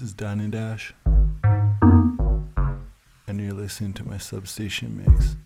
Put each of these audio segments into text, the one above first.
This is Danny Dash. And you're listening to my substation mix.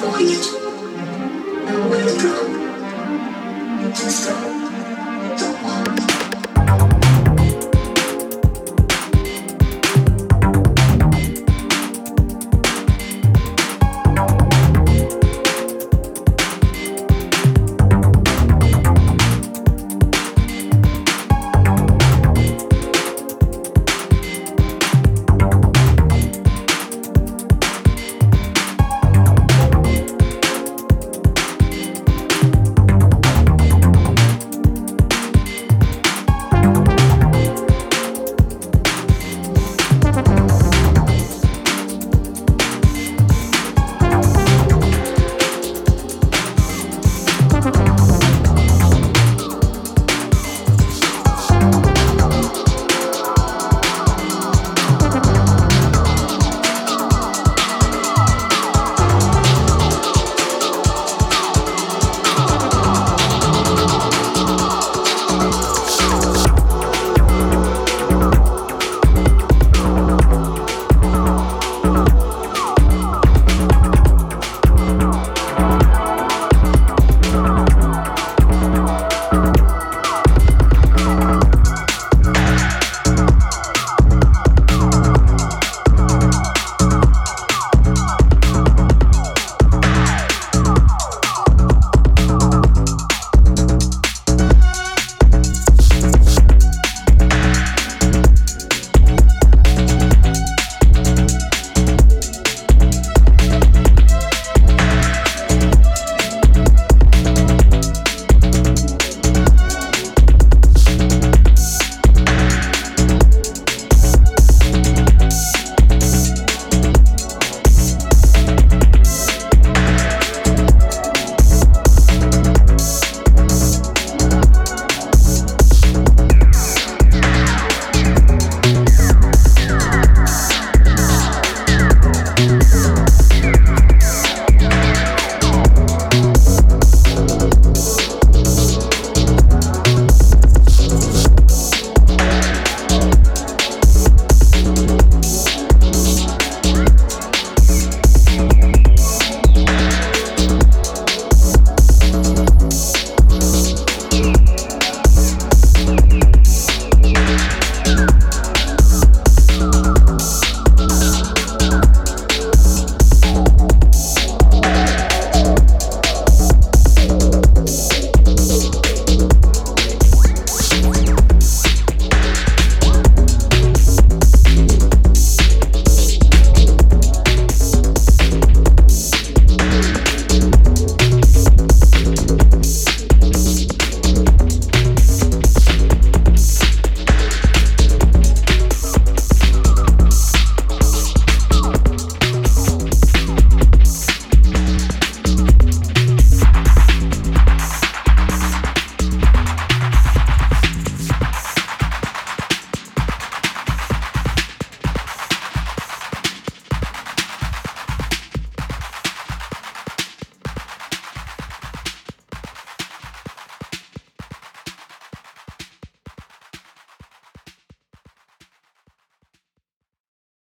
Voyage.